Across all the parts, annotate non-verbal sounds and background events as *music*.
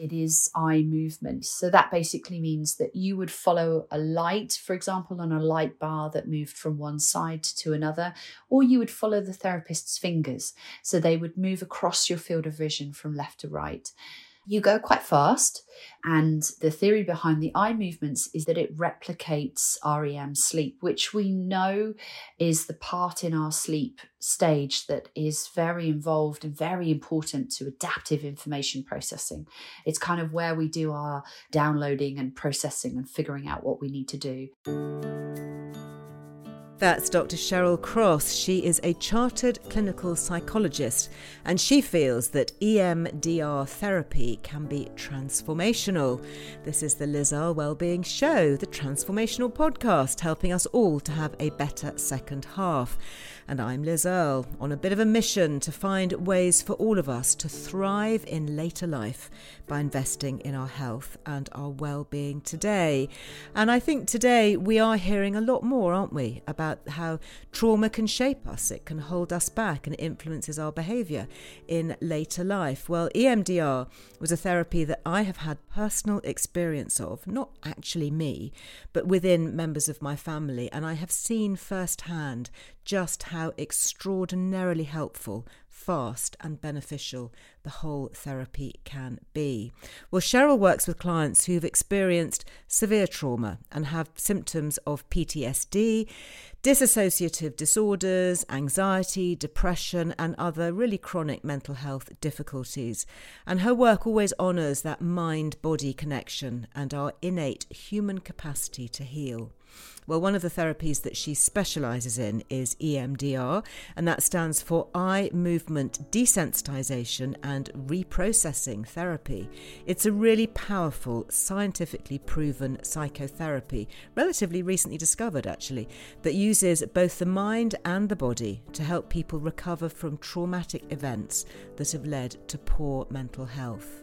it is eye movement. So that basically means that you would follow a light, for example, on a light bar that moved from one side to another, or you would follow the therapist's fingers. So they would move across your field of vision from left to right you go quite fast. And the theory behind the eye movements is that it replicates REM sleep, which we know is the part in our sleep stage that is very involved and very important to adaptive information processing. It's kind of where we do our downloading and processing and figuring out what we need to do. That's Dr. Cheryl Cross. She is a chartered clinical psychologist and she feels that EMDR therapy can be transformational. This is the Liz Earle Wellbeing Show, the transformational podcast helping us all to have a better second half. And I'm Liz Earle on a bit of a mission to find ways for all of us to thrive in later life by investing in our health and our well-being today. And I think today we are hearing a lot more, aren't we, about how trauma can shape us, it can hold us back and influences our behavior in later life. Well, EMDR was a therapy that I have had personal experience of, not actually me, but within members of my family, and I have seen firsthand just how extraordinarily helpful fast and beneficial the whole therapy can be. Well, Cheryl works with clients who've experienced severe trauma and have symptoms of PTSD, dissociative disorders, anxiety, depression, and other really chronic mental health difficulties. And her work always honours that mind body connection and our innate human capacity to heal. Well, one of the therapies that she specialises in is EMDR, and that stands for eye movement desensitization and reprocessing therapy. It's a really powerful, scientifically proven psychotherapy, relatively recently discovered actually, that uses both the mind and the body to help people recover from traumatic events that have led to poor mental health.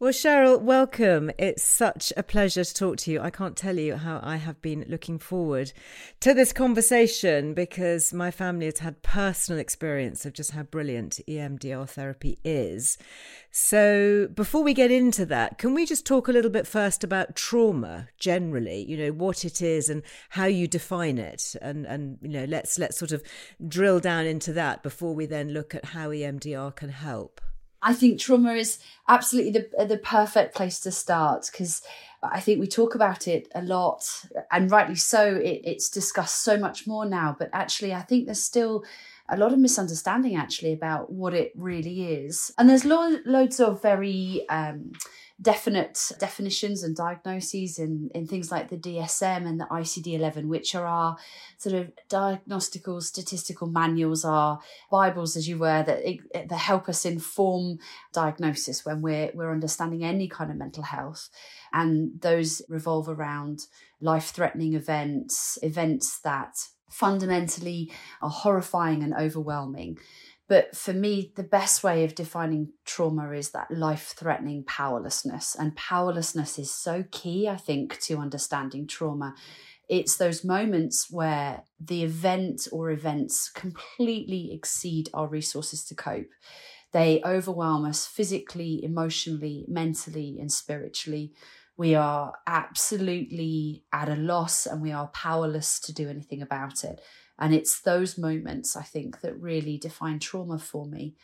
Well, Cheryl, welcome. It's such a pleasure to talk to you. I can't tell you how I have been looking forward to this conversation because my family has had personal experience of just how brilliant EMDR therapy is. So, before we get into that, can we just talk a little bit first about trauma generally? You know what it is and how you define it, and and you know let's let's sort of drill down into that before we then look at how EMDR can help. I think trauma is absolutely the the perfect place to start because I think we talk about it a lot, and rightly so. It, it's discussed so much more now, but actually, I think there's still a lot of misunderstanding actually about what it really is, and there's lo- loads of very um, definite definitions and diagnoses in, in things like the DSM and the ICD 11, which are our sort of diagnostical statistical manuals, our Bibles, as you were, that, that help us inform diagnosis when we're, we're understanding any kind of mental health. And those revolve around life threatening events, events that fundamentally are horrifying and overwhelming but for me, the best way of defining trauma is that life threatening powerlessness. And powerlessness is so key, I think, to understanding trauma. it's those moments where the event or events completely exceed our resources to cope. They overwhelm us physically, emotionally, mentally, and spiritually. We are absolutely at a loss and we are powerless to do anything about it. And it's those moments, I think, that really define trauma for me.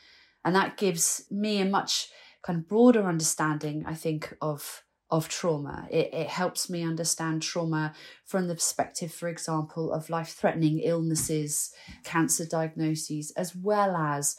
And that gives me a much kind of broader understanding, I think, of of trauma. It, it helps me understand trauma from the perspective, for example, of life threatening illnesses, cancer diagnoses, as well as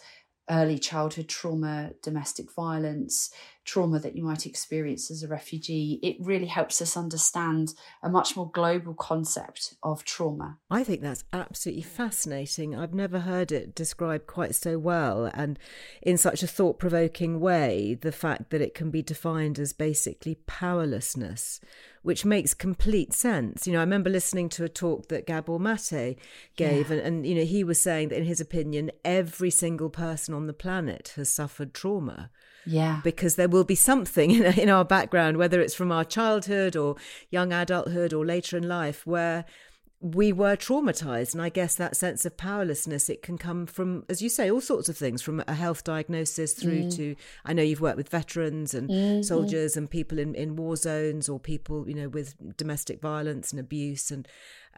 early childhood trauma, domestic violence, trauma that you might experience as a refugee, it really helps us understand a much more global concept of trauma. I think that's absolutely fascinating. I've never heard it described quite so well and in such a thought provoking way. The fact that it can be defined as basically powerlessness, which makes complete sense. You know, I remember listening to a talk that Gabor Mate gave, yeah. and, and, you know, he was saying that in his opinion, every single person on the planet has suffered trauma. Yeah. Because there will be something *laughs* in, in our background, whether it's from our childhood or young adulthood or later in life, where we were traumatized and i guess that sense of powerlessness it can come from as you say all sorts of things from a health diagnosis through mm. to i know you've worked with veterans and mm-hmm. soldiers and people in, in war zones or people you know with domestic violence and abuse and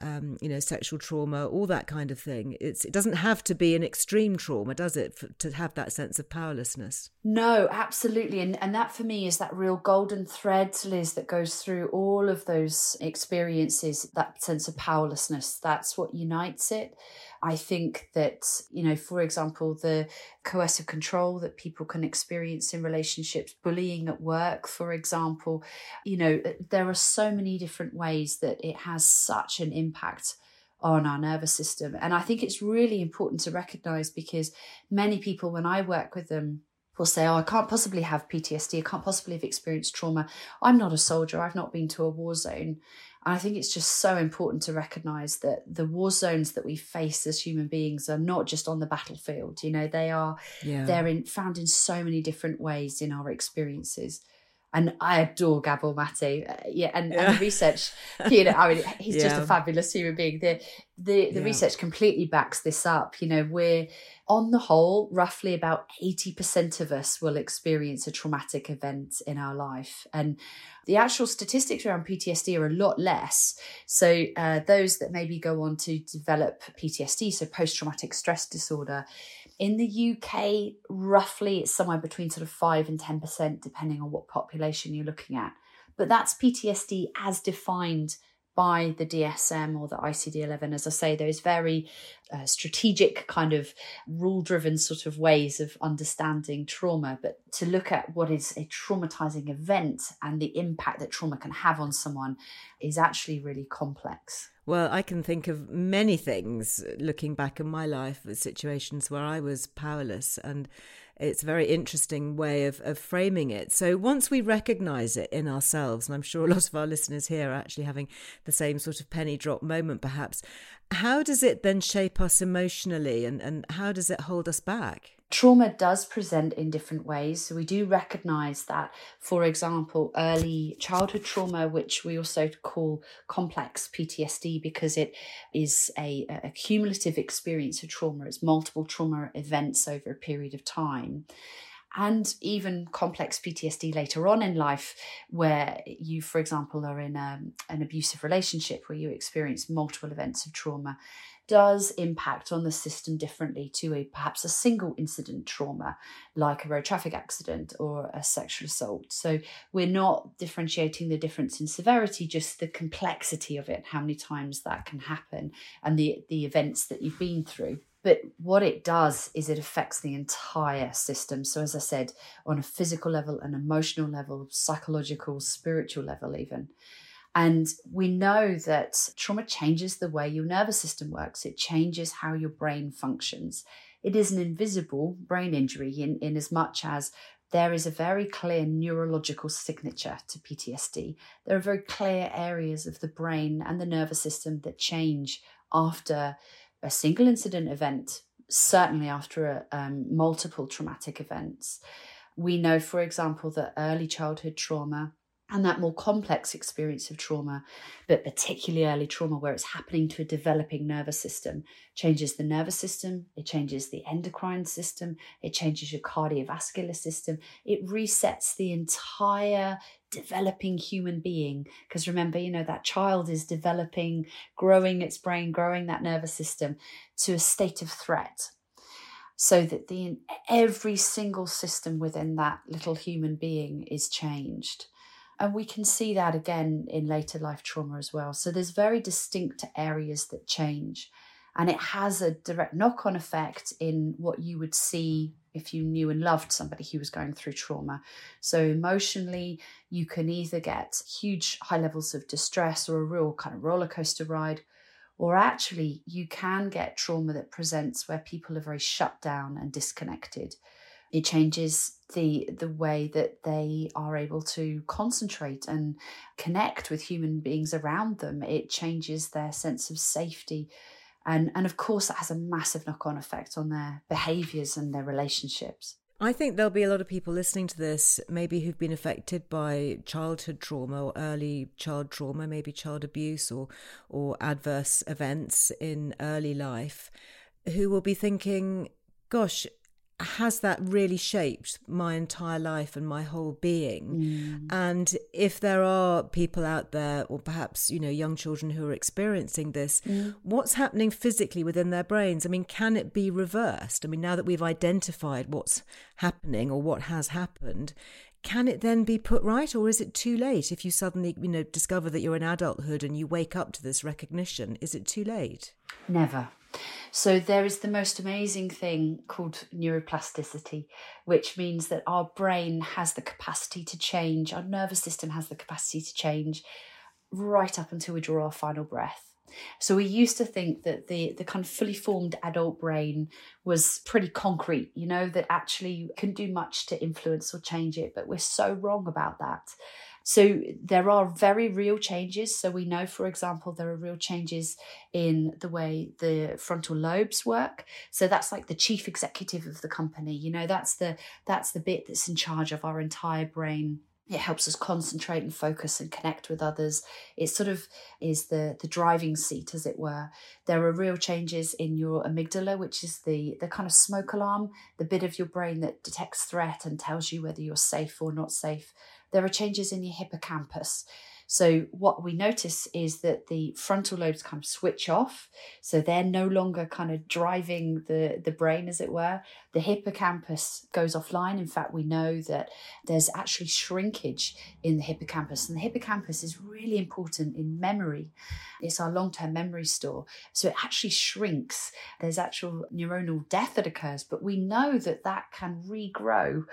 um, you know, sexual trauma, all that kind of thing. It's, it doesn't have to be an extreme trauma, does it, for, to have that sense of powerlessness? No, absolutely. And, and that for me is that real golden thread, Liz, that goes through all of those experiences, that sense of powerlessness. That's what unites it. I think that, you know, for example, the coercive control that people can experience in relationships, bullying at work, for example, you know, uh, there are so many different ways that it has such an impact on our nervous system. And I think it's really important to recognize because many people, when I work with them, will say, Oh, I can't possibly have PTSD. I can't possibly have experienced trauma. I'm not a soldier. I've not been to a war zone. And I think it's just so important to recognize that the war zones that we face as human beings are not just on the battlefield. You know, they are yeah. they're in, found in so many different ways in our experiences. And I adore Gabor Mate. Uh, yeah, and, yeah. and, the research, you know, I mean, *laughs* he's yeah. just a fabulous human being. The the, the research completely backs this up. You know, we're on the whole, roughly about 80% of us will experience a traumatic event in our life. And the actual statistics around PTSD are a lot less. So, uh, those that maybe go on to develop PTSD, so post traumatic stress disorder, in the UK, roughly it's somewhere between sort of 5 and 10%, depending on what population you're looking at. But that's PTSD as defined by the DSM or the ICD 11. As I say, those very uh, strategic, kind of rule driven sort of ways of understanding trauma. But to look at what is a traumatizing event and the impact that trauma can have on someone is actually really complex. Well, I can think of many things uh, looking back in my life, uh, situations where I was powerless and it's a very interesting way of, of framing it. So once we recognize it in ourselves, and I'm sure a lot of our listeners here are actually having the same sort of penny drop moment, perhaps, how does it then shape us emotionally and, and how does it hold us back? Trauma does present in different ways. So we do recognize that, for example, early childhood trauma, which we also call complex PTSD because it is a, a cumulative experience of trauma, it's multiple trauma events over a period of time and even complex PTSD later on in life, where you, for example, are in a, um, an abusive relationship where you experience multiple events of trauma does impact on the system differently to a perhaps a single incident trauma like a road traffic accident or a sexual assault. So we're not differentiating the difference in severity just the complexity of it how many times that can happen and the the events that you've been through. But what it does is it affects the entire system. So as i said on a physical level an emotional level psychological spiritual level even and we know that trauma changes the way your nervous system works, it changes how your brain functions. It is an invisible brain injury in, in as much as there is a very clear neurological signature to PTSD. There are very clear areas of the brain and the nervous system that change after a single incident event, certainly after a, um, multiple traumatic events. We know, for example, that early childhood trauma and that more complex experience of trauma, but particularly early trauma where it's happening to a developing nervous system, changes the nervous system, it changes the endocrine system, it changes your cardiovascular system, it resets the entire developing human being. Because remember, you know, that child is developing, growing its brain, growing that nervous system to a state of threat so that the every single system within that little human being is changed and we can see that again in later life trauma as well. So there's very distinct areas that change. And it has a direct knock on effect in what you would see if you knew and loved somebody who was going through trauma. So, emotionally, you can either get huge high levels of distress or a real kind of roller coaster ride, or actually, you can get trauma that presents where people are very shut down and disconnected. It changes the the way that they are able to concentrate and connect with human beings around them. It changes their sense of safety. And, and of course, that has a massive knock on effect on their behaviors and their relationships. I think there'll be a lot of people listening to this, maybe who've been affected by childhood trauma or early child trauma, maybe child abuse or or adverse events in early life, who will be thinking, "Gosh, has that really shaped my entire life and my whole being. Mm. and if there are people out there or perhaps you know young children who are experiencing this mm. what's happening physically within their brains? I mean can it be reversed? I mean now that we've identified what's happening or what has happened can it then be put right or is it too late? If you suddenly you know discover that you're in adulthood and you wake up to this recognition is it too late? Never so there is the most amazing thing called neuroplasticity, which means that our brain has the capacity to change, our nervous system has the capacity to change right up until we draw our final breath. So we used to think that the the kind of fully formed adult brain was pretty concrete, you know, that actually couldn't do much to influence or change it, but we're so wrong about that. So there are very real changes. So we know, for example, there are real changes in the way the frontal lobes work. So that's like the chief executive of the company. You know, that's the that's the bit that's in charge of our entire brain it helps us concentrate and focus and connect with others it sort of is the the driving seat as it were there are real changes in your amygdala which is the the kind of smoke alarm the bit of your brain that detects threat and tells you whether you're safe or not safe there are changes in your hippocampus. So, what we notice is that the frontal lobes kind of switch off. So, they're no longer kind of driving the, the brain, as it were. The hippocampus goes offline. In fact, we know that there's actually shrinkage in the hippocampus. And the hippocampus is really important in memory, it's our long term memory store. So, it actually shrinks. There's actual neuronal death that occurs, but we know that that can regrow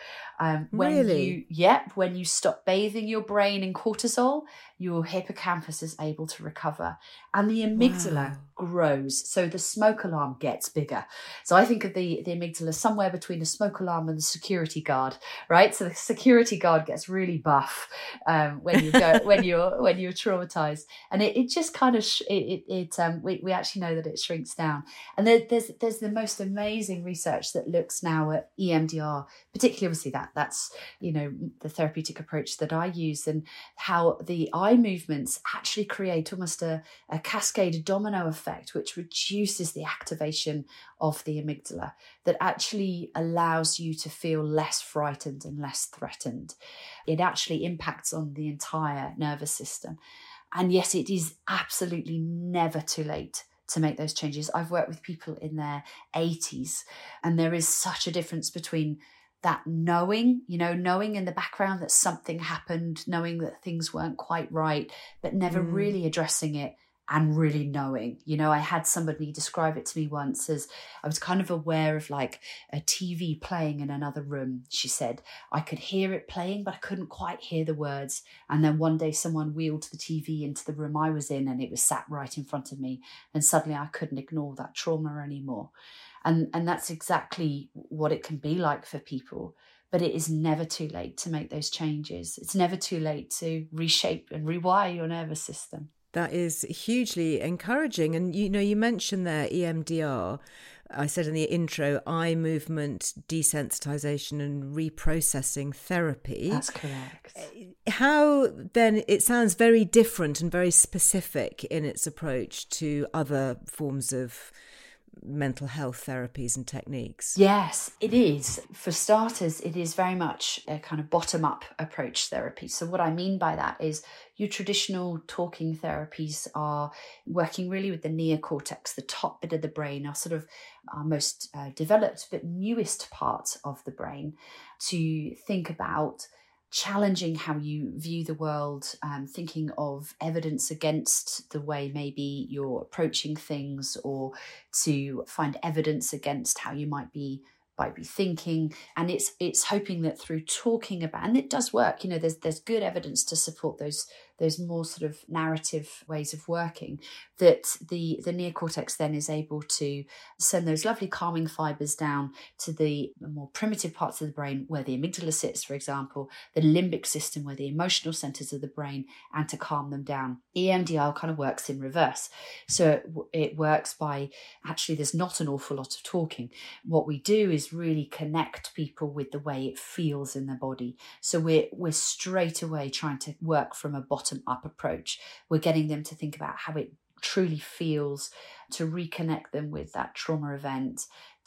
um, when really? you, yep, when you stop bathing your brain in cortisol your hippocampus is able to recover and the amygdala wow. grows so the smoke alarm gets bigger. So i think of the the amygdala somewhere between the smoke alarm and the security guard right? So the security guard gets really buff um, when you go when *laughs* you're when you're traumatized. And it, it just kind of sh- it, it, it um, we, we actually know that it shrinks down. And there, there's there's the most amazing research that looks now at emdr particularly obviously that that's you know the therapeutic approach that i use and how the eye movements actually create almost a, a cascade domino effect, which reduces the activation of the amygdala, that actually allows you to feel less frightened and less threatened. It actually impacts on the entire nervous system. And yes, it is absolutely never too late to make those changes. I've worked with people in their 80s, and there is such a difference between that knowing, you know, knowing in the background that something happened, knowing that things weren't quite right, but never mm. really addressing it and really knowing. You know, I had somebody describe it to me once as I was kind of aware of like a TV playing in another room. She said, I could hear it playing, but I couldn't quite hear the words. And then one day someone wheeled the TV into the room I was in and it was sat right in front of me. And suddenly I couldn't ignore that trauma anymore and and that's exactly what it can be like for people but it is never too late to make those changes it's never too late to reshape and rewire your nervous system that is hugely encouraging and you know you mentioned there EMDR I said in the intro, eye movement desensitization and reprocessing therapy. That's correct. Eh, how then it sounds very different and very specific in its approach to other forms of mental health therapies and techniques? Yes, it is. For starters, it is very much a kind of bottom up approach therapy. So, what I mean by that is your traditional talking therapies are working really with the neocortex, the top bit of the brain, our sort of our most uh, developed but newest part of the brain, to think about challenging how you view the world, um, thinking of evidence against the way maybe you're approaching things, or to find evidence against how you might be might be thinking. And it's it's hoping that through talking about and it does work you know there's there's good evidence to support those those more sort of narrative ways of working that the the neocortex then is able to send those lovely calming fibers down to the more primitive parts of the brain where the amygdala sits for example the limbic system where the emotional centers of the brain and to calm them down. Emdr kind of works in reverse. So it works by actually there's not an awful lot of talking. What we do is really connect people with the way it feels in their body. So we're we're straight away trying to work from a bottom bottom up approach. We're getting them to think about how it truly feels, to reconnect them with that trauma event,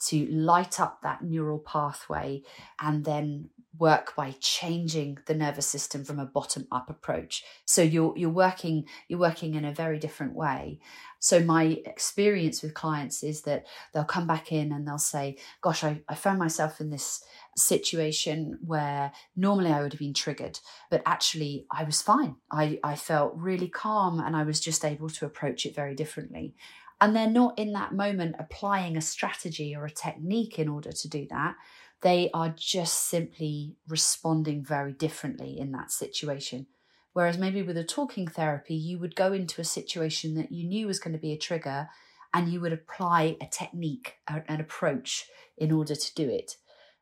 to light up that neural pathway, and then work by changing the nervous system from a bottom up approach so you're you're working you're working in a very different way so my experience with clients is that they'll come back in and they'll say gosh i, I found myself in this situation where normally I would have been triggered, but actually I was fine. I, I felt really calm and I was just able to approach it very differently. And they're not in that moment applying a strategy or a technique in order to do that. They are just simply responding very differently in that situation. Whereas maybe with a talking therapy, you would go into a situation that you knew was going to be a trigger and you would apply a technique, an approach in order to do it.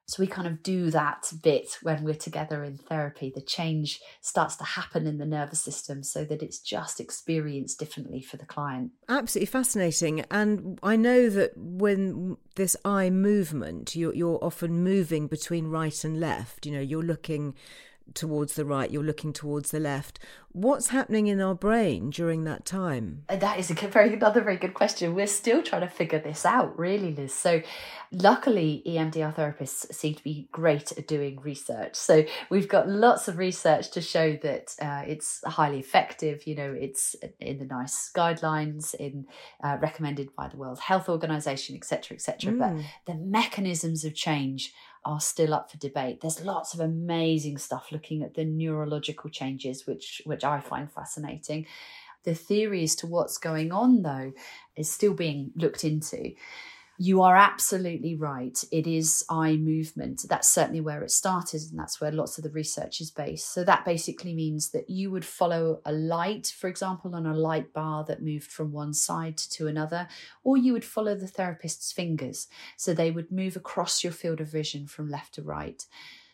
So we kind of do that bit when we're together in therapy. The change starts to happen in the nervous system so that it's just experienced differently for the client. Absolutely fascinating. And I know that when this eye movement, you're, you're often moving between right and left. You know, you're looking towards the right, you're looking towards the left. What's happening in our brain during that time? Uh, that is a *laughs* very another very good question. We're still trying to figure this out, really, Liz. So, luckily, EMDR therapists seem to be great at doing research. So, we've got lots of research to show that uh, it's highly effective. You know, it's in the NICE guidelines, in uh, recommended by the World Health Organization, etc., etc. Mm. But the mechanisms of change are still up for debate. There's lots of amazing stuff looking at the neurological changes, which which I find fascinating. The theory as to what's going on, though, is still being looked into. You are absolutely right. It is eye movement. That's certainly where it started, and that's where lots of the research is based. So, that basically means that you would follow a light, for example, on a light bar that moved from one side to another, or you would follow the therapist's fingers. So, they would move across your field of vision from left to right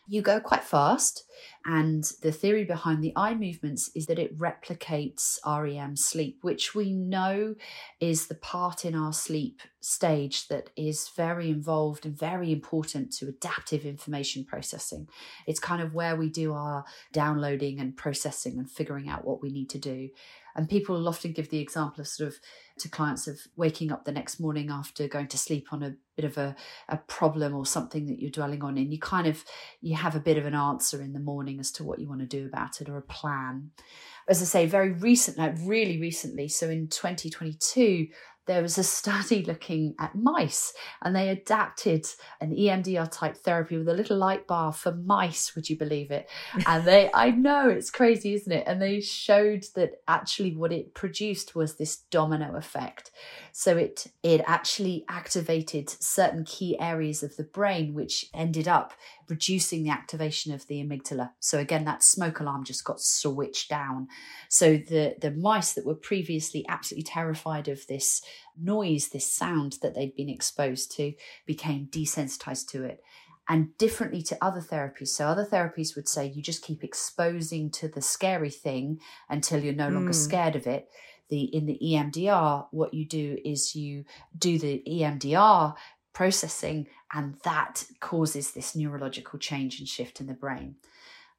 you go quite fast. And the theory behind the eye movements is that it replicates REM sleep, which we know is the part in our sleep stage that is very involved and very important to adaptive information processing. It's kind of where we do our downloading and processing and figuring out what we need to do. And people will often give the example of sort of to clients of waking up the next morning after going to sleep on a bit of a, a problem or something that you're dwelling on and you kind of you have a bit of an answer in the morning as to what you want to do about it or a plan. As i say very recent like really recently so in 2022 there was a study *laughs* looking at mice and they adapted an EMDR type therapy with a little light bar for mice, would you believe it? And they, *laughs* I know it's crazy, isn't it? And they showed that actually what it produced was this domino effect. So it, it actually activated certain key areas of the brain, which ended up reducing the activation of the amygdala. So again, that smoke alarm just got switched down. So the, the mice that were previously absolutely terrified of this noise, this sound that they'd been exposed to, became desensitized to it. And differently to other therapies. So, other therapies would say you just keep exposing to the scary thing until you're no longer mm. scared of it. the in the EMDR, what you do is you do the EMDR processing, and that causes this neurological change and shift in the brain.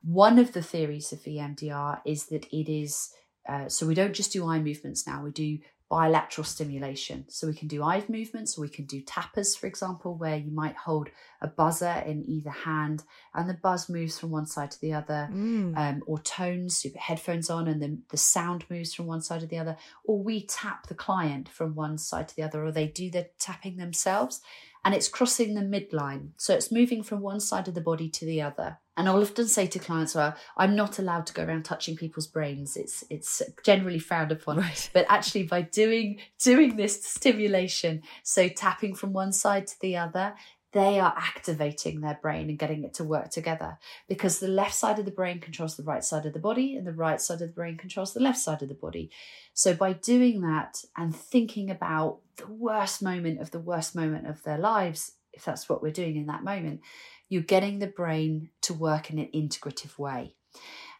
One of the theories of EMDR is that it is uh, so we don't just do eye movements now, we do bilateral stimulation. So we can do eye movements, or we can do tappers, for example, where you might hold a buzzer in either hand and the buzz moves from one side to the other, mm. um, or tones, you put headphones on and then the sound moves from one side to the other, or we tap the client from one side to the other, or they do the tapping themselves and it's crossing the midline. So it's moving from one side of the body to the other. And I'll often say to clients, well, I'm not allowed to go around touching people's brains. It's it's generally frowned upon. Right. *laughs* But actually by doing doing this stimulation, so tapping from one side to the other, they are activating their brain and getting it to work together because the left side of the brain controls the right side of the body and the right side of the brain controls the left side of the body. So by doing that and thinking about the worst moment of the worst moment of their lives, if that's what we're doing in that moment, you're getting the brain to work in an integrative way.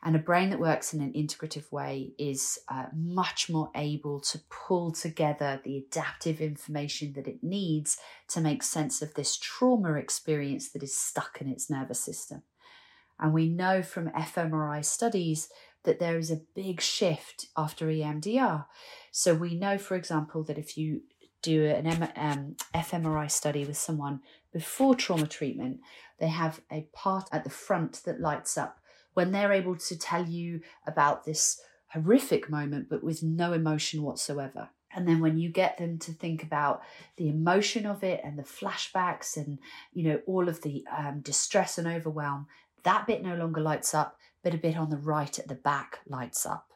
And a brain that works in an integrative way is uh, much more able to pull together the adaptive information that it needs to make sense of this trauma experience that is stuck in its nervous system. And we know from fMRI studies that there is a big shift after EMDR. So we know, for example, that if you do an um, fMRI study with someone before trauma treatment, they have a part at the front that lights up when they're able to tell you about this horrific moment, but with no emotion whatsoever. And then when you get them to think about the emotion of it and the flashbacks and, you know, all of the um, distress and overwhelm, that bit no longer lights up, but a bit on the right at the back lights up.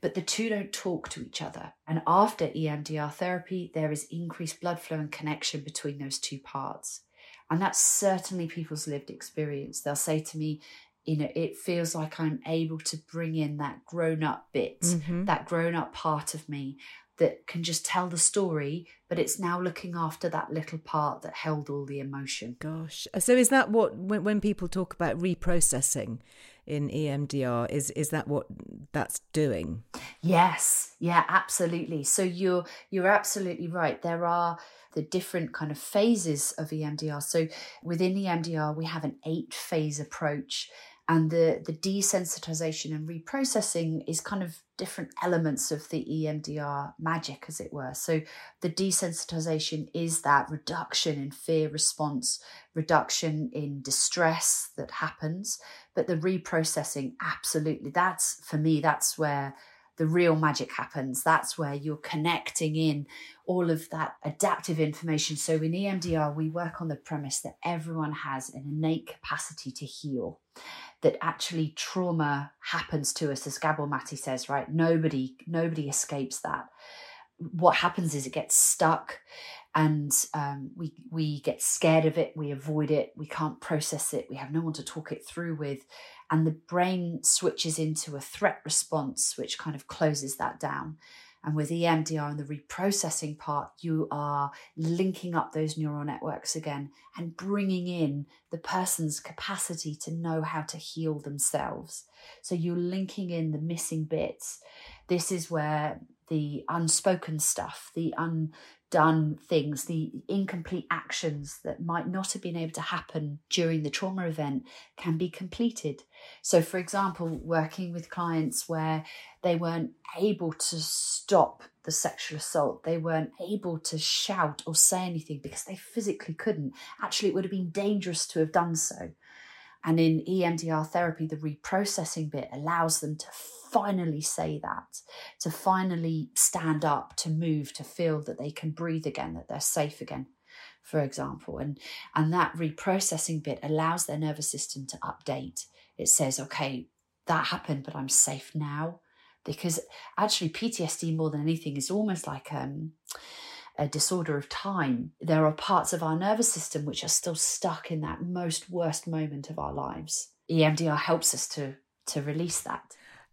But the two don't talk to each other. And after EMDR therapy, there is increased blood flow and connection between those two parts. And that's certainly people's lived experience. They'll say to me, you know it feels like i'm able to bring in that grown up bit mm-hmm. that grown up part of me that can just tell the story but it's now looking after that little part that held all the emotion gosh so is that what when, when people talk about reprocessing in EMDR is is that what that's doing? Yes. Yeah absolutely. So you're you're absolutely right. There are the different kind of phases of EMDR so within EMDR we have an eight phase approach and the the desensitization and reprocessing is kind of different elements of the EMDR magic as it were so the desensitization is that reduction in fear response reduction in distress that happens but the reprocessing absolutely that's for me that's where the real magic happens. That's where you're connecting in all of that adaptive information. So in EMDR, we work on the premise that everyone has an innate capacity to heal that actually trauma happens to us, as Gabor Mate says, right? Nobody, nobody escapes that. What happens is it gets stuck and um, we we get scared of it we avoid it we can't process it we have no one to talk it through with and the brain switches into a threat response which kind of closes that down and with EMDR and the reprocessing part, you are linking up those neural networks again and bringing in the person's capacity to know how to heal themselves. So you're linking in the missing bits. This is where the unspoken stuff, the undone things, the incomplete actions that might not have been able to happen during the trauma event can be completed. So, for example, working with clients where they weren't able to stop the sexual assault, they weren't able to shout or say anything because they physically couldn't. Actually, it would have been dangerous to have done so. And in EMDR therapy, the reprocessing bit allows them to finally say that, to finally stand up, to move, to feel that they can breathe again, that they're safe again, for example. And, and that reprocessing bit allows their nervous system to update. It says, okay, that happened, but I'm safe now. Because actually, PTSD more than anything is almost like um, a disorder of time. There are parts of our nervous system which are still stuck in that most worst moment of our lives. EMDR helps us to to release that.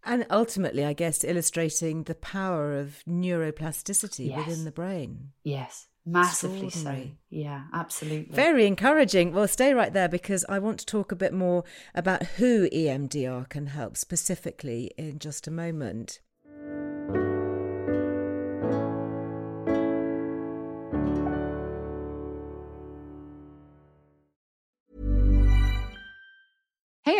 And ultimately, I guess, illustrating the power of neuroplasticity yes. within the brain. Yes, massively so. Yeah, absolutely. Very encouraging. Well, stay right there because I want to talk a bit more about who EMDR can help specifically in just a moment.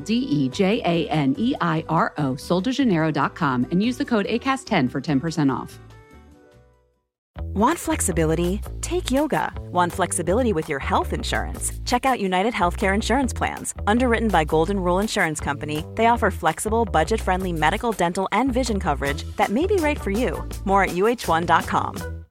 D E J A N E I R O, soldejaneiro.com, and use the code ACAST10 for 10% off. Want flexibility? Take yoga. Want flexibility with your health insurance? Check out United Healthcare Insurance Plans. Underwritten by Golden Rule Insurance Company, they offer flexible, budget friendly medical, dental, and vision coverage that may be right for you. More at uh1.com.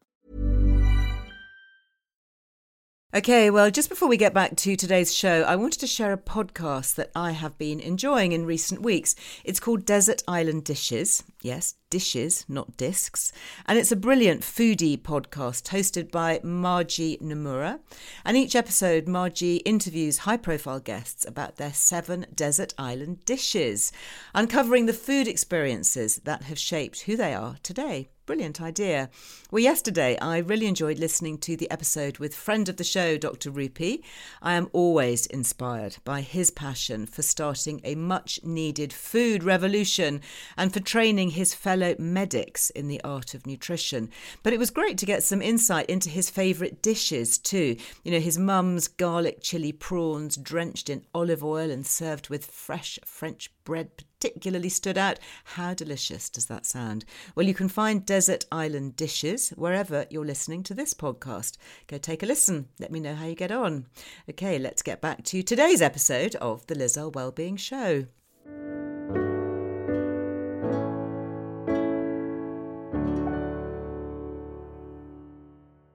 Okay, well, just before we get back to today's show, I wanted to share a podcast that I have been enjoying in recent weeks. It's called Desert Island Dishes. Yes, dishes, not discs. And it's a brilliant foodie podcast hosted by Margie Nomura. And each episode, Margie interviews high profile guests about their seven desert island dishes, uncovering the food experiences that have shaped who they are today. Brilliant idea. Well, yesterday I really enjoyed listening to the episode with friend of the show, Dr. Rupy. I am always inspired by his passion for starting a much needed food revolution and for training his fellow medics in the art of nutrition. But it was great to get some insight into his favourite dishes too. You know, his mum's garlic chili prawns drenched in olive oil and served with fresh French bread particularly stood out. How delicious does that sound? Well, you can find Desert Island Dishes wherever you're listening to this podcast. Go take a listen. Let me know how you get on. Okay, let's get back to today's episode of the Liz Earle Wellbeing Show.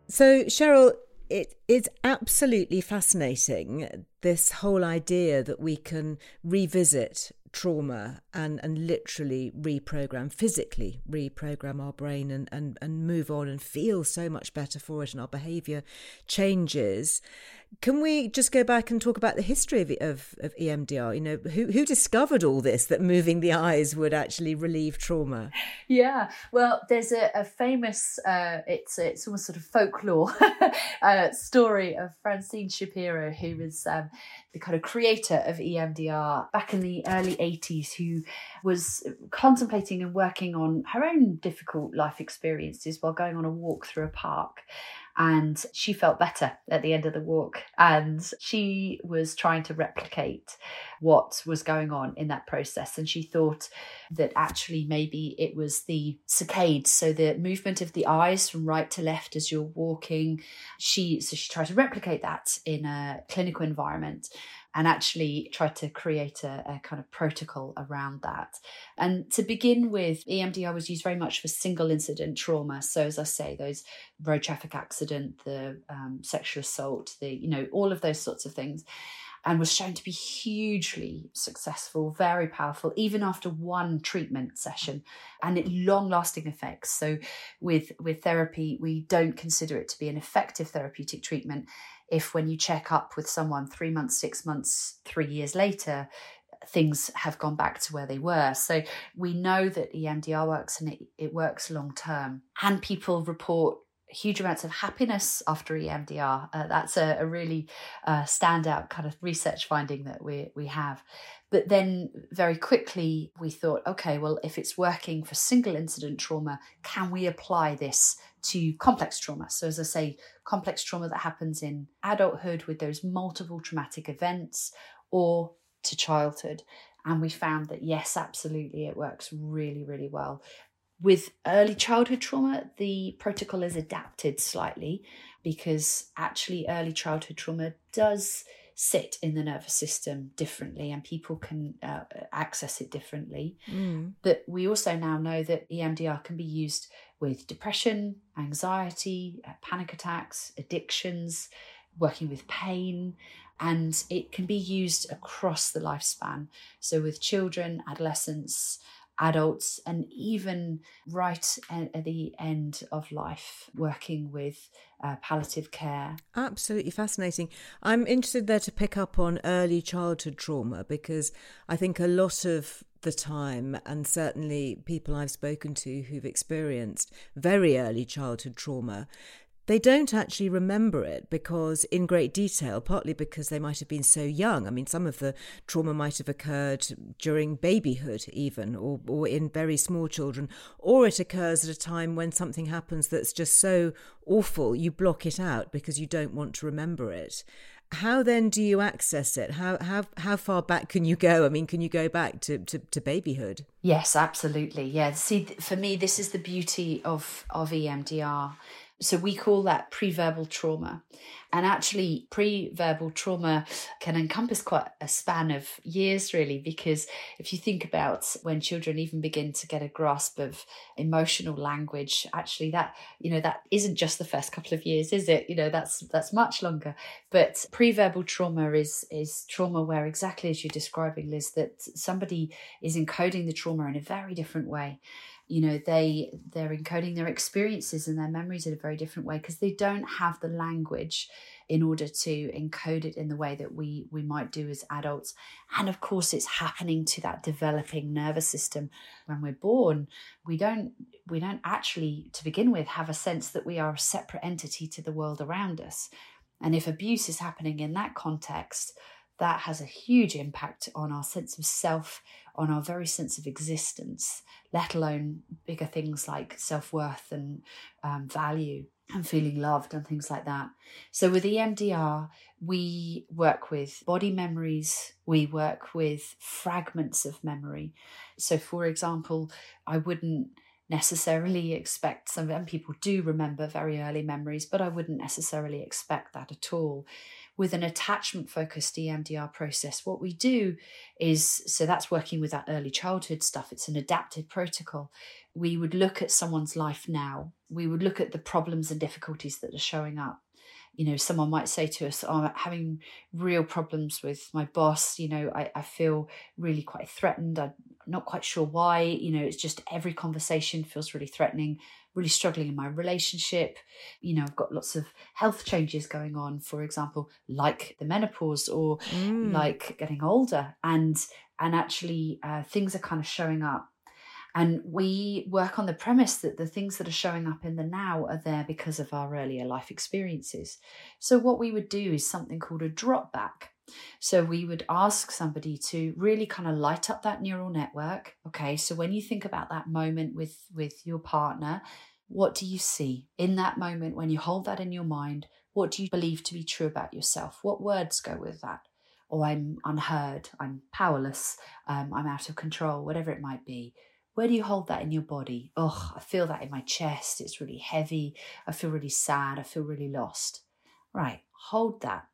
So, Cheryl, it is absolutely fascinating this whole idea that we can revisit trauma and, and literally reprogram, physically reprogram our brain and, and, and move on and feel so much better for it and our behavior changes. Can we just go back and talk about the history of, of, of EMDR? You know, who, who discovered all this that moving the eyes would actually relieve trauma? Yeah, well, there's a, a famous, uh, it's it's almost sort of folklore *laughs* uh, story of Francine Shapiro, who was um, the kind of creator of EMDR back in the early 80s, who was contemplating and working on her own difficult life experiences while going on a walk through a park and she felt better at the end of the walk. And she was trying to replicate what was going on in that process. And she thought that actually maybe it was the saccades so the movement of the eyes from right to left as you're walking. She so she tried to replicate that in a clinical environment and actually tried to create a, a, kind of protocol around that. And to begin with, EMDR was used very much for single incident trauma. So, as I say, those road traffic accident, the um, sexual assault, the you know all of those sorts of things. And was shown to be hugely successful, very powerful, even after one treatment session, and it long-lasting effects. So, with with therapy, we don't consider it to be an effective therapeutic treatment if when you check up with someone three months, six months, three years later, things have gone back to where they were. So we know that EMDR works and it, it works long term. And people report huge amounts of happiness after EMDR. Uh, that's a, a really uh, standout kind of research finding that we we have. But then very quickly we thought, okay, well, if it's working for single incident trauma, can we apply this to complex trauma? So, as I say, complex trauma that happens in adulthood with those multiple traumatic events or to childhood. And we found that, yes, absolutely, it works really, really well. With early childhood trauma, the protocol is adapted slightly because actually early childhood trauma does sit in the nervous system differently and people can uh, access it differently. Mm. But we also now know that EMDR can be used with depression, anxiety, uh, panic attacks, addictions, working with pain, and it can be used across the lifespan. So, with children, adolescents, adults, and even right at the end of life, working with uh, palliative care. Absolutely fascinating. I'm interested there to pick up on early childhood trauma because I think a lot of the time, and certainly people I've spoken to who've experienced very early childhood trauma, they don't actually remember it because in great detail, partly because they might have been so young. I mean, some of the trauma might have occurred during babyhood, even, or, or in very small children, or it occurs at a time when something happens that's just so awful, you block it out because you don't want to remember it. How then do you access it? How how how far back can you go? I mean, can you go back to, to, to babyhood? Yes, absolutely. Yeah. See, for me, this is the beauty of of EMDR so we call that pre-verbal trauma. And actually, pre-verbal trauma can encompass quite a span of years, really, because if you think about when children even begin to get a grasp of emotional language, actually that, you know, that isn't just the first couple of years, is it? You know, that's that's much longer. But pre-verbal trauma is is trauma where exactly as you're describing, Liz, that somebody is encoding the trauma in a very different way you know they they're encoding their experiences and their memories in a very different way because they don't have the language in order to encode it in the way that we we might do as adults. And of course it's happening to that developing nervous system. When we're born we don't we don't actually to begin with have a sense that we are a separate entity to the world around us. And if abuse is happening in that context that has a huge impact on our sense of self, on our very sense of existence, let alone bigger things like self worth and um, value and feeling loved and things like that. So with EMDR, we work with body memories, we work with fragments of memory. So, for example, I wouldn't necessarily expect some people do remember very early memories, but I wouldn't necessarily expect that at all with an attachment focused EMDR process, what we do is so that's working with that early childhood stuff. It's an adapted protocol. We would look at someone's life now, we would look at the problems and difficulties that are showing up you know, someone might say to us, oh, I'm having real problems with my boss. You know, I, I feel really quite threatened. I'm not quite sure why. You know, it's just every conversation feels really threatening, really struggling in my relationship. You know, I've got lots of health changes going on, for example, like the menopause or mm. like getting older. And and actually uh, things are kind of showing up and we work on the premise that the things that are showing up in the now are there because of our earlier life experiences. So, what we would do is something called a drop back. So, we would ask somebody to really kind of light up that neural network. Okay, so when you think about that moment with, with your partner, what do you see in that moment when you hold that in your mind? What do you believe to be true about yourself? What words go with that? Or oh, I'm unheard, I'm powerless, um, I'm out of control, whatever it might be where do you hold that in your body? Oh, I feel that in my chest. It's really heavy. I feel really sad. I feel really lost. Right, hold that.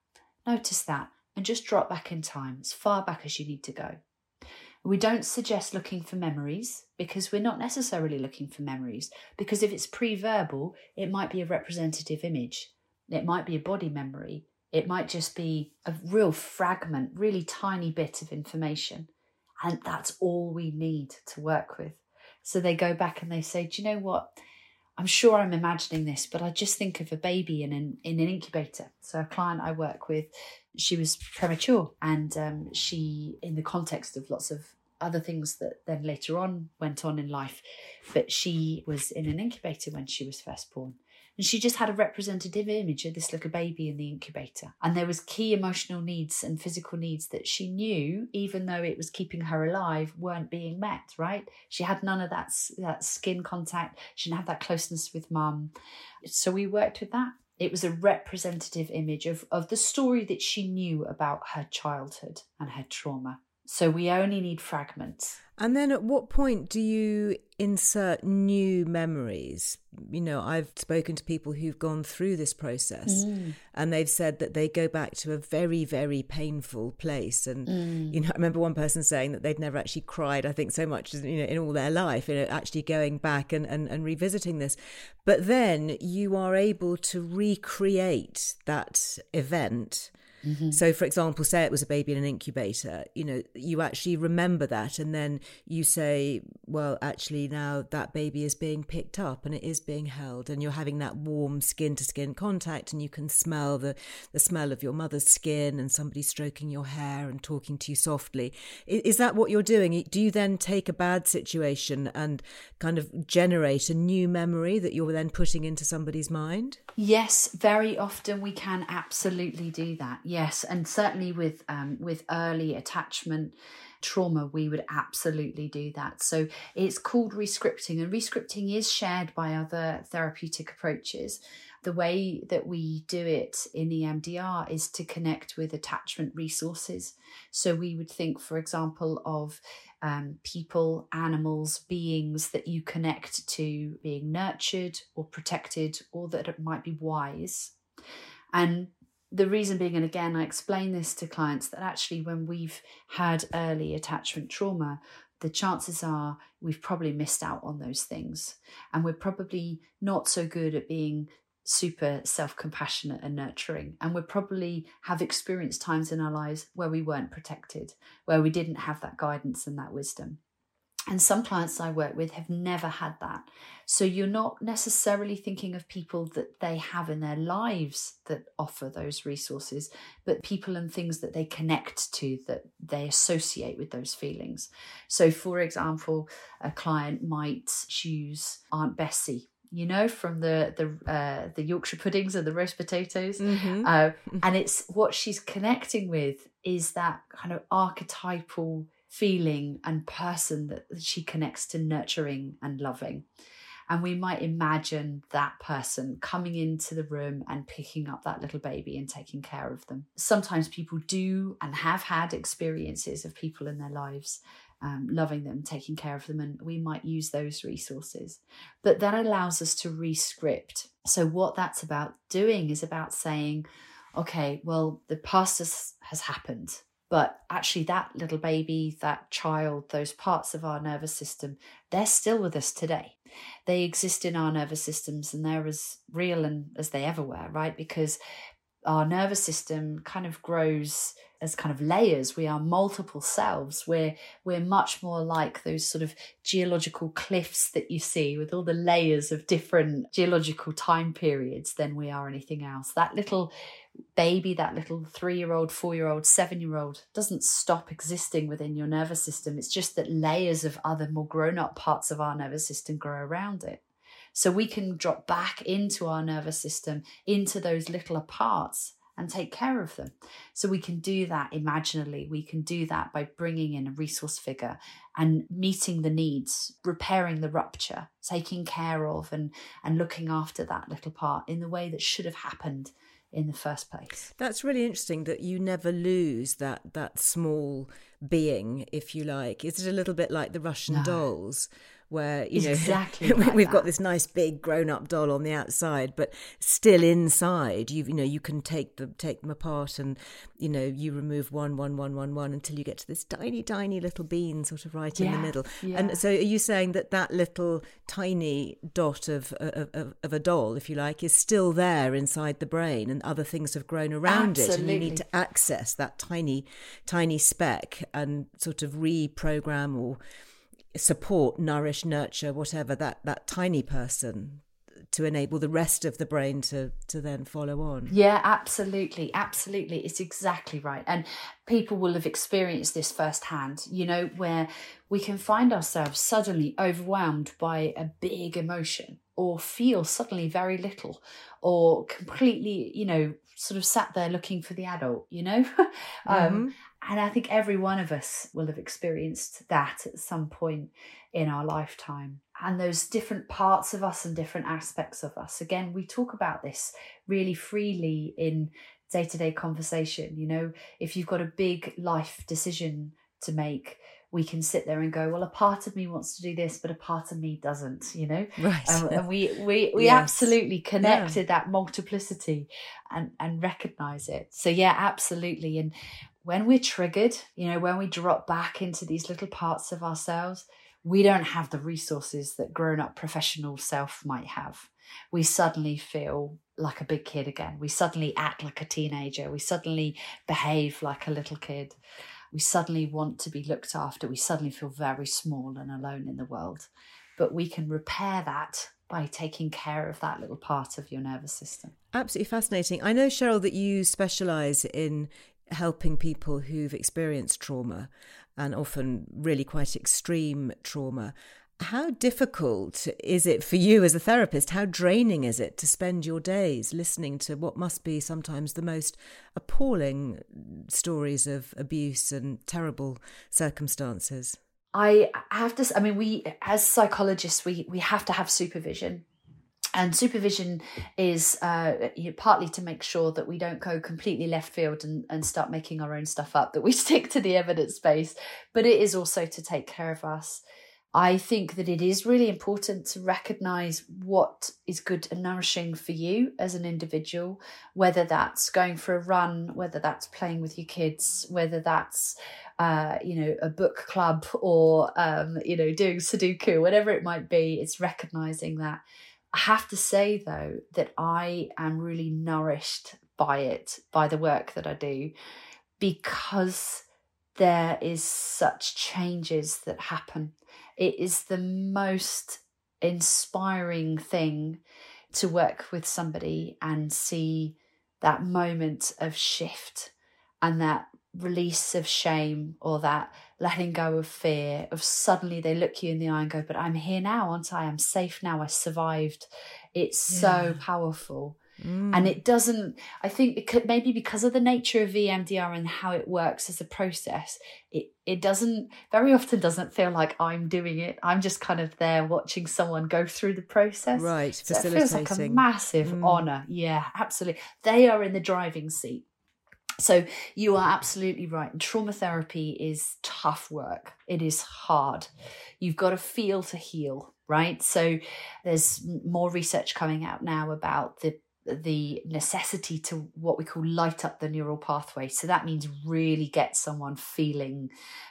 Notice that and just drop back in time as far back as you need to go. We don't suggest looking for memories because we're not necessarily looking for memories. Because if it's pre verbal, it might be a representative image, it might be a body memory, it might just be a real fragment, really tiny bit of information. And that's all we need to work with. So they go back and they say, Do you know what? I'm sure I'm imagining this, but I just think of a baby in an in an incubator. So a client I work with, she was premature, and um, she, in the context of lots of other things that then later on went on in life, but she was in an incubator when she was first born, and she just had a representative image of this little baby in the incubator. And there was key emotional needs and physical needs that she knew even though it was keeping her alive weren't being met right? She had none of that that skin contact. She didn't have that closeness with mum. So we worked with that. It was a representative image of, of the story that she knew about her childhood and her trauma so we only need fragments. And then at what point do you insert new memories? You know, I've spoken to people who've gone through this process mm. and they've said that they go back to a very, very painful place. And, mm. you know, I remember one person saying that they'd never actually cried, I think, so much, you know, in all their life, you know, actually going back and, and, and revisiting this. But then you are able to recreate that event Mm-hmm. So, for example, say it was a baby in an incubator, you know, you actually remember that, and then you say, well, actually, now that baby is being picked up and it is being held, and you're having that warm skin to skin contact, and you can smell the, the smell of your mother's skin and somebody stroking your hair and talking to you softly. Is, is that what you're doing? Do you then take a bad situation and kind of generate a new memory that you're then putting into somebody's mind? Yes, very often we can absolutely do that. Yes, and certainly with um, with early attachment trauma, we would absolutely do that. So it's called rescripting, and rescripting is shared by other therapeutic approaches. The way that we do it in EMDR is to connect with attachment resources. So we would think, for example, of um, people, animals, beings that you connect to being nurtured or protected or that it might be wise. And the reason being, and again, I explain this to clients that actually, when we've had early attachment trauma, the chances are we've probably missed out on those things. And we're probably not so good at being super self compassionate and nurturing. And we probably have experienced times in our lives where we weren't protected, where we didn't have that guidance and that wisdom. And some clients I work with have never had that. So you're not necessarily thinking of people that they have in their lives that offer those resources, but people and things that they connect to that they associate with those feelings. So, for example, a client might choose Aunt Bessie you know, from the the uh, the Yorkshire puddings and the roast potatoes, mm-hmm. uh, and it's what she's connecting with is that kind of archetypal feeling and person that she connects to nurturing and loving. And we might imagine that person coming into the room and picking up that little baby and taking care of them. Sometimes people do and have had experiences of people in their lives um, loving them, taking care of them, and we might use those resources. But that allows us to rescript. So, what that's about doing is about saying, okay, well, the past has, has happened, but actually, that little baby, that child, those parts of our nervous system, they're still with us today. They exist in our nervous systems and they're as real and as they ever were, right? Because our nervous system kind of grows as kind of layers we are multiple selves we're we're much more like those sort of geological cliffs that you see with all the layers of different geological time periods than we are anything else that little baby that little 3 year old 4 year old 7 year old doesn't stop existing within your nervous system it's just that layers of other more grown up parts of our nervous system grow around it so we can drop back into our nervous system into those littler parts and take care of them. So we can do that imaginally. We can do that by bringing in a resource figure and meeting the needs, repairing the rupture, taking care of and, and looking after that little part in the way that should have happened in the first place. That's really interesting that you never lose that that small being, if you like. Is it a little bit like the Russian no. dolls? Where you know exactly *laughs* we've that. got this nice big grown-up doll on the outside but still inside you you know you can take them take them apart and you know you remove one one one one one until you get to this tiny tiny little bean sort of right yeah, in the middle yeah. and so are you saying that that little tiny dot of, of of a doll if you like is still there inside the brain and other things have grown around Absolutely. it and you need to access that tiny tiny speck and sort of reprogram or support, nourish, nurture, whatever that that tiny person to enable the rest of the brain to to then follow on. Yeah, absolutely, absolutely. It's exactly right. And people will have experienced this firsthand, you know, where we can find ourselves suddenly overwhelmed by a big emotion or feel suddenly very little or completely, you know, sort of sat there looking for the adult, you know? *laughs* um, mm-hmm. And I think every one of us will have experienced that at some point in our lifetime. And those different parts of us and different aspects of us. Again, we talk about this really freely in day to day conversation. You know, if you've got a big life decision to make, we can sit there and go, well, a part of me wants to do this, but a part of me doesn't, you know? *laughs* Right. Um, and we we *laughs* we yes. absolutely connected yeah. that multiplicity and and recognize it. So yeah, absolutely. And when we're triggered, you know, when we drop back into these little parts of ourselves, we don't have the resources that grown up professional self might have. We suddenly feel like a big kid again. We suddenly act like a teenager. We suddenly behave like a little kid. We suddenly want to be looked after. We suddenly feel very small and alone in the world. But we can repair that by taking care of that little part of your nervous system. Absolutely fascinating. I know, Cheryl, that you specialise in helping people who've experienced trauma and often really quite extreme trauma. How difficult is it for you as a therapist? How draining is it to spend your days listening to what must be sometimes the most appalling stories of abuse and terrible circumstances? I have to, I mean, we, as psychologists, we, we have to have supervision and supervision is uh, partly to make sure that we don't go completely left field and, and start making our own stuff up, that we *laughs* stick to the evidence base, but it is also to take care of us. I think that it is really important to recognize what is good and nourishing for you as an individual, whether that's going for a run, whether that's playing with your kids, whether that's, uh, you know, a book club or, um, you know, doing Sudoku, whatever it might be. It's recognizing that I have to say, though, that I am really nourished by it, by the work that I do, because there is such changes that happen. It is the most inspiring thing to work with somebody and see that moment of shift and that release of shame or that letting go of fear of suddenly they look you in the eye and go but i'm here now aren't i? I'm safe now. I survived. It's yeah. so powerful mm. and it doesn't i think because, maybe because of the nature of emdr and how it works as a process it it doesn't very often doesn't feel like i'm doing it. I'm just kind of there watching someone go through the process. Right so it feels like a massive mm. honor. Yeah absolutely. They are in the driving seat so you are absolutely right. And trauma therapy is tough work. It is hard. You've got to feel to heal, right? So there's more research coming out now about the the necessity to what we call light up the neural pathway. So that means really get someone feeling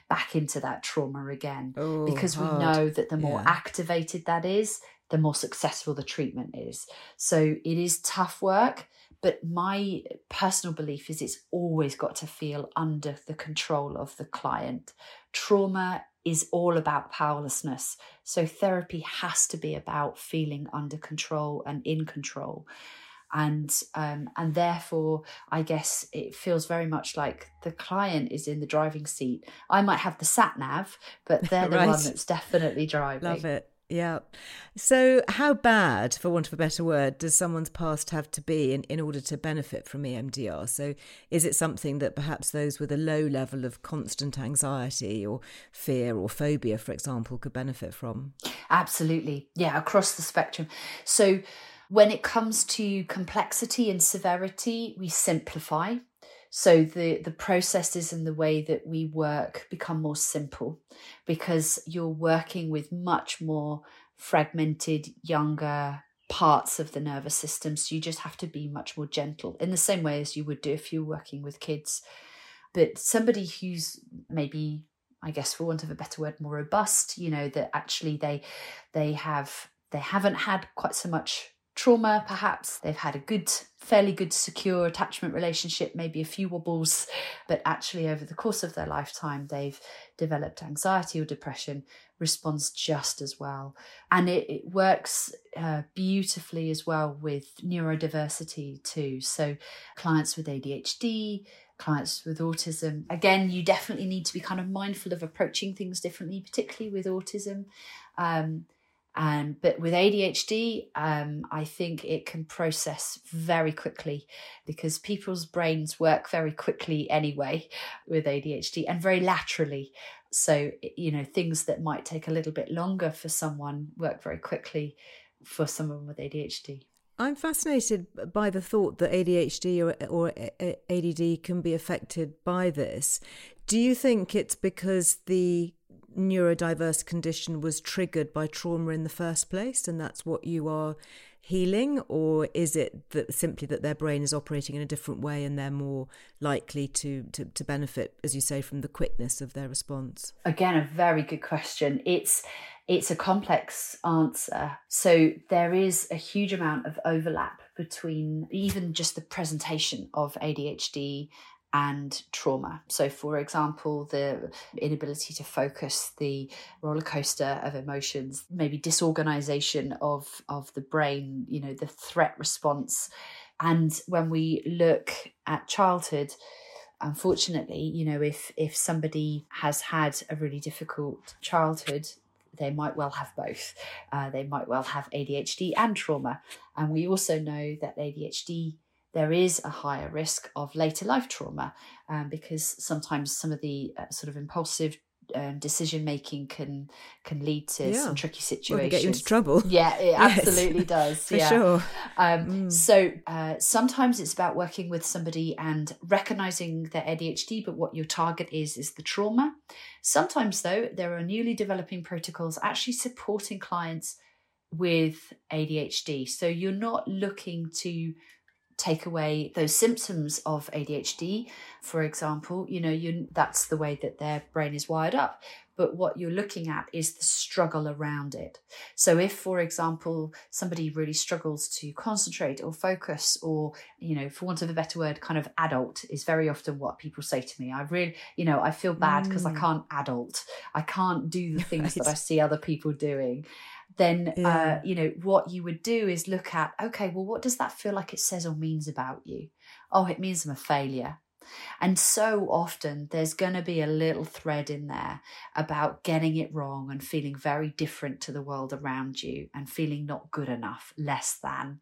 back into that trauma again. Oh, because hard. we know that the more yeah. activated that is, the more successful the treatment is. So it is tough work but my personal belief is it's always got to feel under the control of the client. Trauma is all about powerlessness. So therapy has to be about feeling under control and in control. And um, and therefore, I guess it feels very much like the client is in the driving seat. I might have the sat nav, but they're *laughs* the right. one that's definitely driving. Love it. Yeah. So, how bad, for want of a better word, does someone's past have to be in, in order to benefit from EMDR? So, is it something that perhaps those with a low level of constant anxiety or fear or phobia, for example, could benefit from? Absolutely. Yeah, across the spectrum. So, when it comes to complexity and severity, we simplify. So the the processes and the way that we work become more simple because you're working with much more fragmented, younger parts of the nervous system. So you just have to be much more gentle in the same way as you would do if you're working with kids. But somebody who's maybe I guess for want of a better word, more robust, you know, that actually they they have they haven't had quite so much trauma, perhaps. They've had a good, fairly good, secure attachment relationship, maybe a few wobbles, but actually over the course of their lifetime, they've developed anxiety or depression, responds just as well. And it, it works uh, beautifully as well with neurodiversity too. So, clients with ADHD, clients with autism. Again, you definitely need to be kind of mindful of approaching things differently, particularly with autism. Um, um, but with ADHD, um, I think it can process very quickly because people's brains work very quickly anyway with ADHD and very laterally. So, you know, things that might take a little bit longer for someone work very quickly for someone with ADHD. I'm fascinated by the thought that ADHD or, or ADD can be affected by this. Do you think it's because the neurodiverse condition was triggered by trauma in the first place and that's what you are healing or is it that simply that their brain is operating in a different way and they're more likely to, to to benefit as you say from the quickness of their response? Again a very good question. It's it's a complex answer. So there is a huge amount of overlap between even just the presentation of ADHD and trauma. So, for example, the inability to focus, the roller coaster of emotions, maybe disorganization of, of the brain, you know, the threat response. And when we look at childhood, unfortunately, you know, if if somebody has had a really difficult childhood, they might well have both. Uh, they might well have ADHD and trauma. And we also know that ADHD there is a higher risk of later life trauma um, because sometimes some of the uh, sort of impulsive um, decision making can can lead to yeah. some tricky situations. Well, get you into trouble. *laughs* Yeah, it yes. absolutely does. *laughs* For yeah. sure. Um, mm. So uh, sometimes it's about working with somebody and recognizing their ADHD, but what your target is is the trauma. Sometimes though, there are newly developing protocols actually supporting clients with ADHD. So you're not looking to take away those symptoms of ADHD, for example, you know, you that's the way that their brain is wired up. But what you're looking at is the struggle around it. So, if, for example, somebody really struggles to concentrate or focus, or, you know, for want of a better word, kind of adult is very often what people say to me. I really, you know, I feel bad because mm. I can't adult. I can't do the things right. that I see other people doing then uh, yeah. uh, you know what you would do is look at okay well what does that feel like it says or means about you? Oh it means i'm a failure. And so often there's going to be a little thread in there about getting it wrong and feeling very different to the world around you and feeling not good enough less than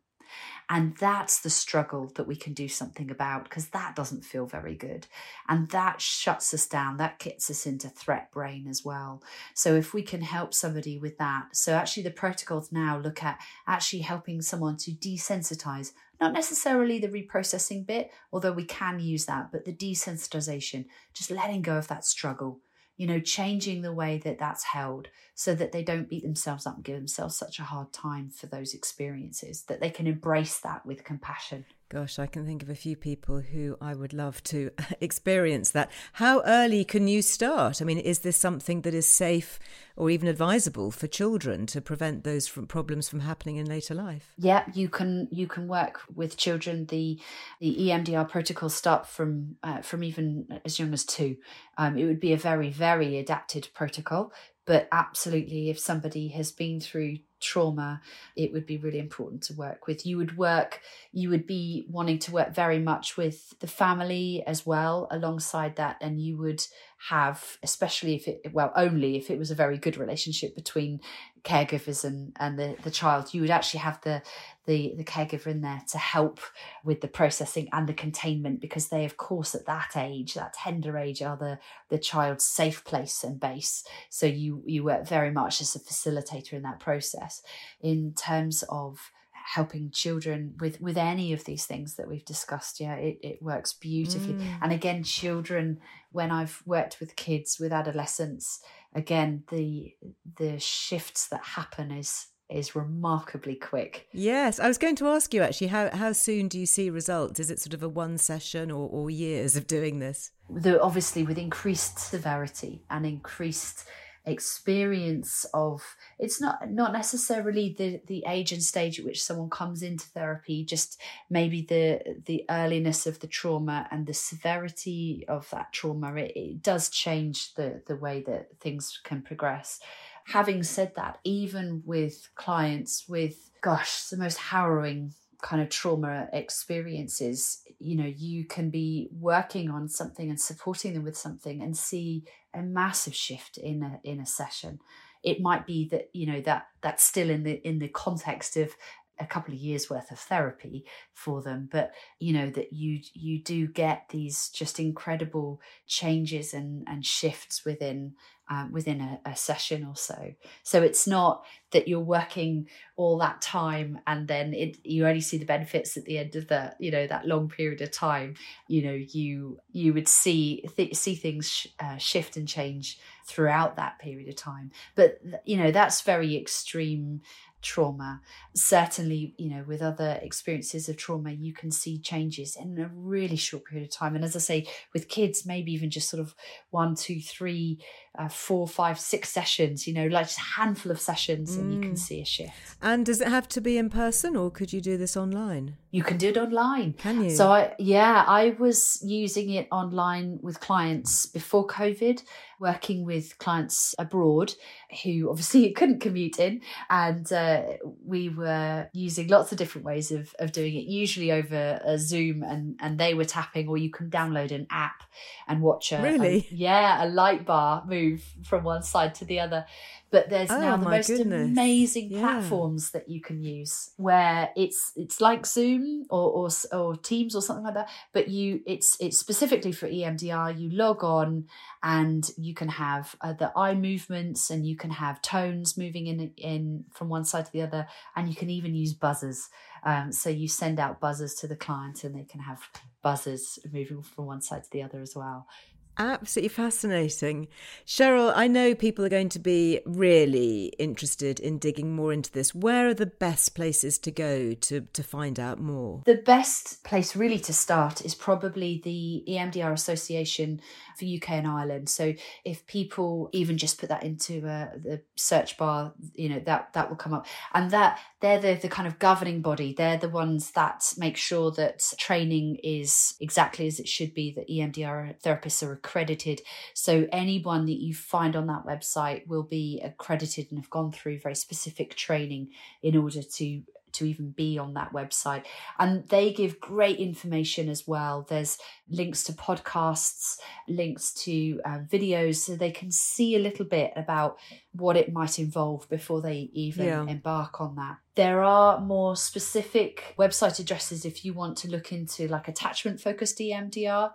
and that's the struggle that we can do something about because that doesn't feel very good. And that shuts us down. That gets us into threat brain as well. So if we can help somebody with that. So actually, the protocols now look at actually helping someone to desensitize not necessarily the reprocessing bit, although we can use that, but the desensitization, just letting go of that struggle, you know, changing the way that that's held so that they don't beat themselves up and give themselves such a hard time for those experiences, that they can embrace that with compassion. Gosh, I can think of a few people who I would love to *laughs* experience that. How early can you start? I mean, is this something that is safe or even advisable for children to prevent those from problems from happening in later life? Yeah, you can you can work with children. The the EMDR protocols start from uh, from even as young as two. Um, it would be a very very adapted protocol, but absolutely, if somebody has been through trauma, it would be really important to work with. You would work, you would be wanting to work very much with the family as well alongside that. And you would have, especially if it, well, only if it was a very good relationship between caregivers and, and the, the child, you would actually have the, the, the caregiver in there to help with the processing and the containment because they, of course, at that age, that tender age, are the, the child's safe place and base. So you, you work very much as a facilitator in that process in terms of helping children with with any of these things that we've discussed yeah it, it works beautifully mm. and again children when i've worked with kids with adolescents again the the shifts that happen is is remarkably quick. Yes, I was going to ask you actually how how soon do you see results? Is it sort of a one session or, or years of doing this? The, obviously, with increased severity and increased experience of it's not not necessarily the the age and stage at which someone comes into therapy just maybe the the earliness of the trauma and the severity of that trauma it, it does change the the way that things can progress. Having said that even with clients with gosh the most harrowing kind of trauma experiences you know you can be working on something and supporting them with something and see a massive shift in a in a session. It might be that you know that that's still in the in the context of a couple of years worth of therapy for them but you know that you you do get these just incredible changes and and shifts within um, within a, a, session or so. So it's not that you're working all that time and then it you only see the benefits at the end of the you know that long period of time. You know you you would see th- see things sh- uh, shift and change throughout that period of time. But you know that's very extreme trauma. Certainly, you know, with other experiences of trauma, you can see changes in a really short period of time. And as I say, with kids, maybe even just sort of one, two, three, uh, four, five, six sessions, you know, like just a handful of sessions, mm. and you can mm. see a shift. And does it have to be in person or could you do this online? You can do it online. Can you? So, I, yeah, I was using it online with clients before COVID, working with clients abroad who obviously *laughs* couldn't commute in. And uh, we were using lots of different ways of, of doing it, usually over a Zoom, and, and they were tapping, or you can download an app and watch a, really? a yeah, a light bar move from one side to the other. But there's oh, now the most goodness. amazing platforms that you can use where it's it's like zoom or, or or teams or something like that but you it's it's specifically for emdr you log on and you can have uh, the eye movements and you can have tones moving in in from one side to the other and you can even use buzzers. Um, so you send out buzzers to the client and they can have buzzers moving from one side to the other as well Absolutely fascinating. Cheryl, I know people are going to be really interested in digging more into this. Where are the best places to go to, to find out more? The best place really to start is probably the EMDR Association for UK and Ireland. So if people even just put that into uh, the search bar, you know, that, that will come up. And that they're the, the kind of governing body. They're the ones that make sure that training is exactly as it should be, that EMDR therapists are accredited. So anyone that you find on that website will be accredited and have gone through very specific training in order to to even be on that website. And they give great information as well. There's links to podcasts, links to uh, videos, so they can see a little bit about what it might involve before they even yeah. embark on that. There are more specific website addresses if you want to look into like attachment focused EMDR.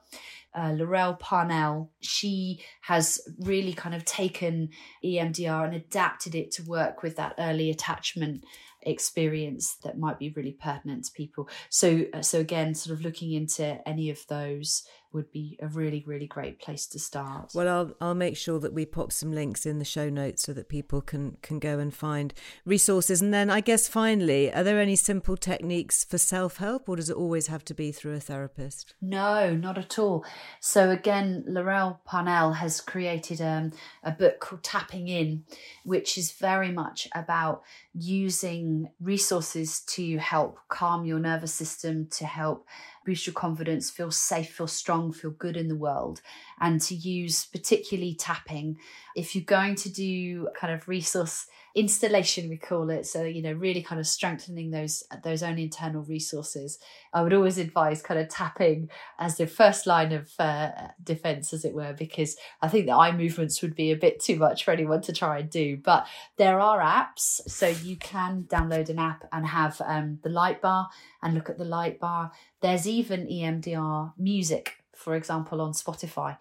Uh, Laurel Parnell, she has really kind of taken EMDR and adapted it to work with that early attachment experience that might be really pertinent to people. So, uh, so again, sort of looking into any of those would be a really really great place to start. Well i'll i'll make sure that we pop some links in the show notes so that people can can go and find resources. And then i guess finally are there any simple techniques for self-help or does it always have to be through a therapist? No not at all. So again laurel parnell has created um, a book called tapping in which is very much about using resources to help calm your nervous system to help boost your confidence, feel safe, feel strong, feel good in the world, and to use particularly tapping. If you're going to do kind of resource installation we call it so you know really kind of strengthening those those own internal resources i would always advise kind of tapping as the first line of uh, defense as it were because i think the eye movements would be a bit too much for anyone to try and do but there are apps so you can download an app and have um, the light bar and look at the light bar there's even emdr music for example on spotify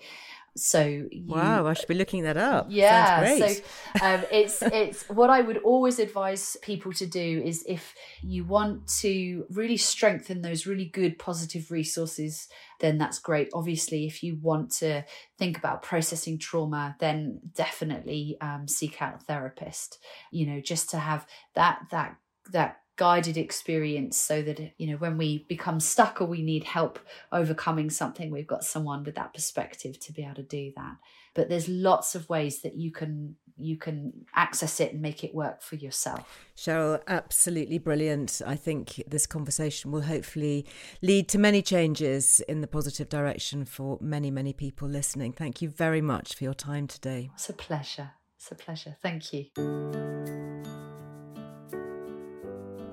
so you, wow, I should be looking that up. Yeah, so um, it's *laughs* it's what I would always advise people to do is if you want to really strengthen those really good positive resources, then that's great. Obviously, if you want to think about processing trauma, then definitely um, seek out a therapist. You know, just to have that that that guided experience so that you know when we become stuck or we need help overcoming something we've got someone with that perspective to be able to do that. But there's lots of ways that you can you can access it and make it work for yourself. Cheryl absolutely brilliant. I think this conversation will hopefully lead to many changes in the positive direction for many many people listening. Thank you very much for your time today. It's a pleasure. It's a pleasure. Thank you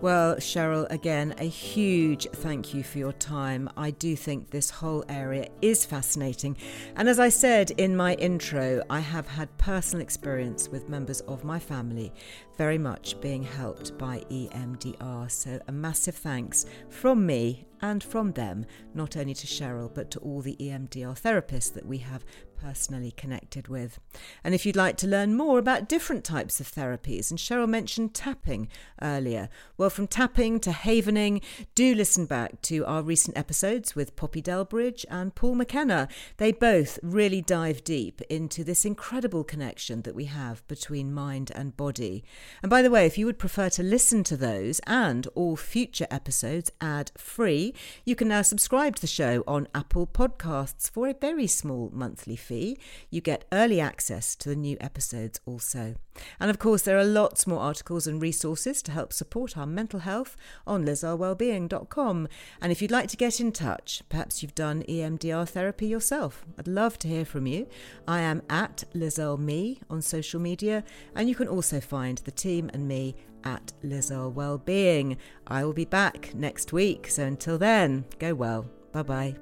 well, Cheryl, again, a huge thank you for your time. I do think this whole area is fascinating. And as I said in my intro, I have had personal experience with members of my family very much being helped by EMDR. So, a massive thanks from me and from them, not only to Cheryl, but to all the EMDR therapists that we have personally connected with. And if you'd like to learn more about different types of therapies, and Cheryl mentioned tapping earlier, well, from tapping to havening, do listen back to our recent episodes with Poppy Delbridge and Paul McKenna. They both really dive deep into this incredible connection that we have between mind and body. And by the way, if you would prefer to listen to those and all future episodes ad free, you can now subscribe to the show on Apple Podcasts for a very small monthly fee. You get early access to the new episodes also. And of course, there are lots more articles and resources to help support our mental health on lizearlewellbeing.com. And if you'd like to get in touch, perhaps you've done EMDR therapy yourself, I'd love to hear from you. I am at LizarleMe on social media, and you can also find the team and me at Liz Earle Wellbeing. I will be back next week, so until then, go well. Bye bye.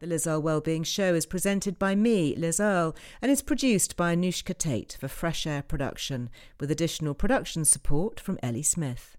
The Liz Earle Wellbeing Show is presented by me, Liz and is produced by Anushka Tate for Fresh Air Production, with additional production support from Ellie Smith.